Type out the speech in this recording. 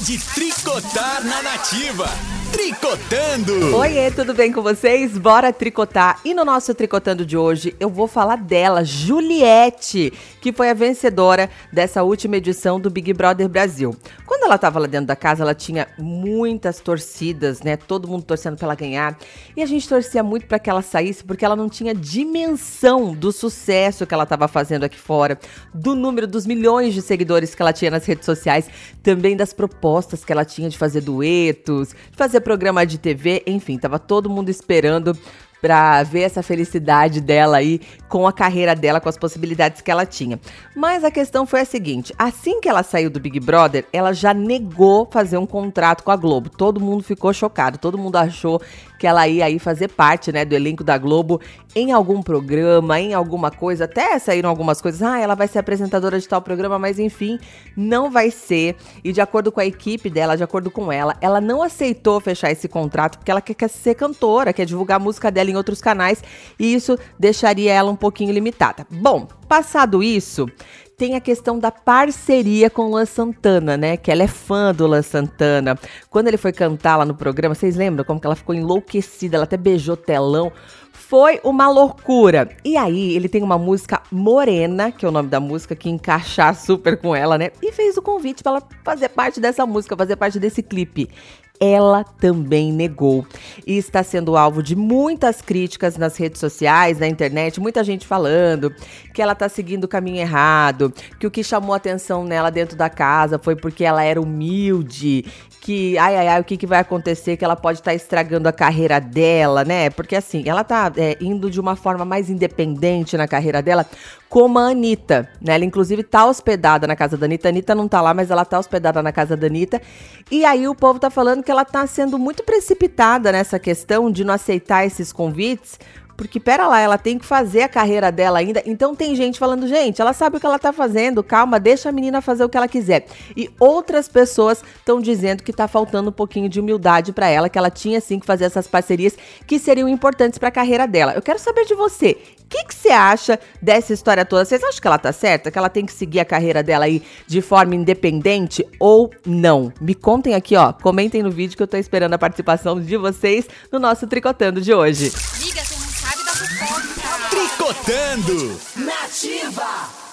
de tricotar na nativa. Tricotando! Oiê, tudo bem com vocês? Bora tricotar. E no nosso Tricotando de hoje, eu vou falar dela, Juliette, que foi a vencedora dessa última edição do Big Brother Brasil. Quando ela estava lá dentro da casa, ela tinha muitas torcidas, né? Todo mundo torcendo para ela ganhar. E a gente torcia muito para que ela saísse, porque ela não tinha dimensão do sucesso que ela estava fazendo aqui fora, do número dos milhões de seguidores que ela tinha nas redes sociais, também das propostas que ela tinha de fazer duetos, de fazer programa de TV, enfim, tava todo mundo esperando para ver essa felicidade dela aí com a carreira dela, com as possibilidades que ela tinha. Mas a questão foi a seguinte: assim que ela saiu do Big Brother, ela já negou fazer um contrato com a Globo. Todo mundo ficou chocado, todo mundo achou que ela ia aí fazer parte, né, do elenco da Globo em algum programa, em alguma coisa, até saíram algumas coisas, ah, ela vai ser apresentadora de tal programa, mas enfim, não vai ser. E de acordo com a equipe dela, de acordo com ela, ela não aceitou fechar esse contrato porque ela quer ser cantora, quer divulgar a música dela em outros canais, e isso deixaria ela um pouquinho limitada. Bom, passado isso, tem a questão da parceria com o Luan Santana, né? Que ela é fã do Luan Santana. Quando ele foi cantar lá no programa, vocês lembram como que ela ficou enlouquecida? Ela até beijou telão. Foi uma loucura. E aí, ele tem uma música Morena, que é o nome da música, que encaixar super com ela, né? E fez o convite para ela fazer parte dessa música, fazer parte desse clipe ela também negou. E está sendo alvo de muitas críticas nas redes sociais, na internet, muita gente falando que ela está seguindo o caminho errado, que o que chamou atenção nela dentro da casa foi porque ela era humilde, que ai ai ai, o que, que vai acontecer, que ela pode estar tá estragando a carreira dela, né? Porque assim, ela tá é, indo de uma forma mais independente na carreira dela, como a Anitta, né? Ela inclusive tá hospedada na casa da Anitta. A Anitta não tá lá, mas ela tá hospedada na casa da Anitta. E aí o povo tá falando que ela tá sendo muito precipitada nessa questão de não aceitar esses convites, porque, pera lá, ela tem que fazer a carreira dela ainda. Então tem gente falando, gente, ela sabe o que ela tá fazendo, calma, deixa a menina fazer o que ela quiser. E outras pessoas estão dizendo que tá faltando um pouquinho de humildade para ela, que ela tinha sim que fazer essas parcerias que seriam importantes para a carreira dela. Eu quero saber de você. O que, que você acha dessa história toda? Vocês acham que ela tá certa? Que ela tem que seguir a carreira dela aí de forma independente ou não? Me contem aqui, ó. Comentem no vídeo que eu tô esperando a participação de vocês no nosso Tricotando de hoje. Tricotando. Nativa.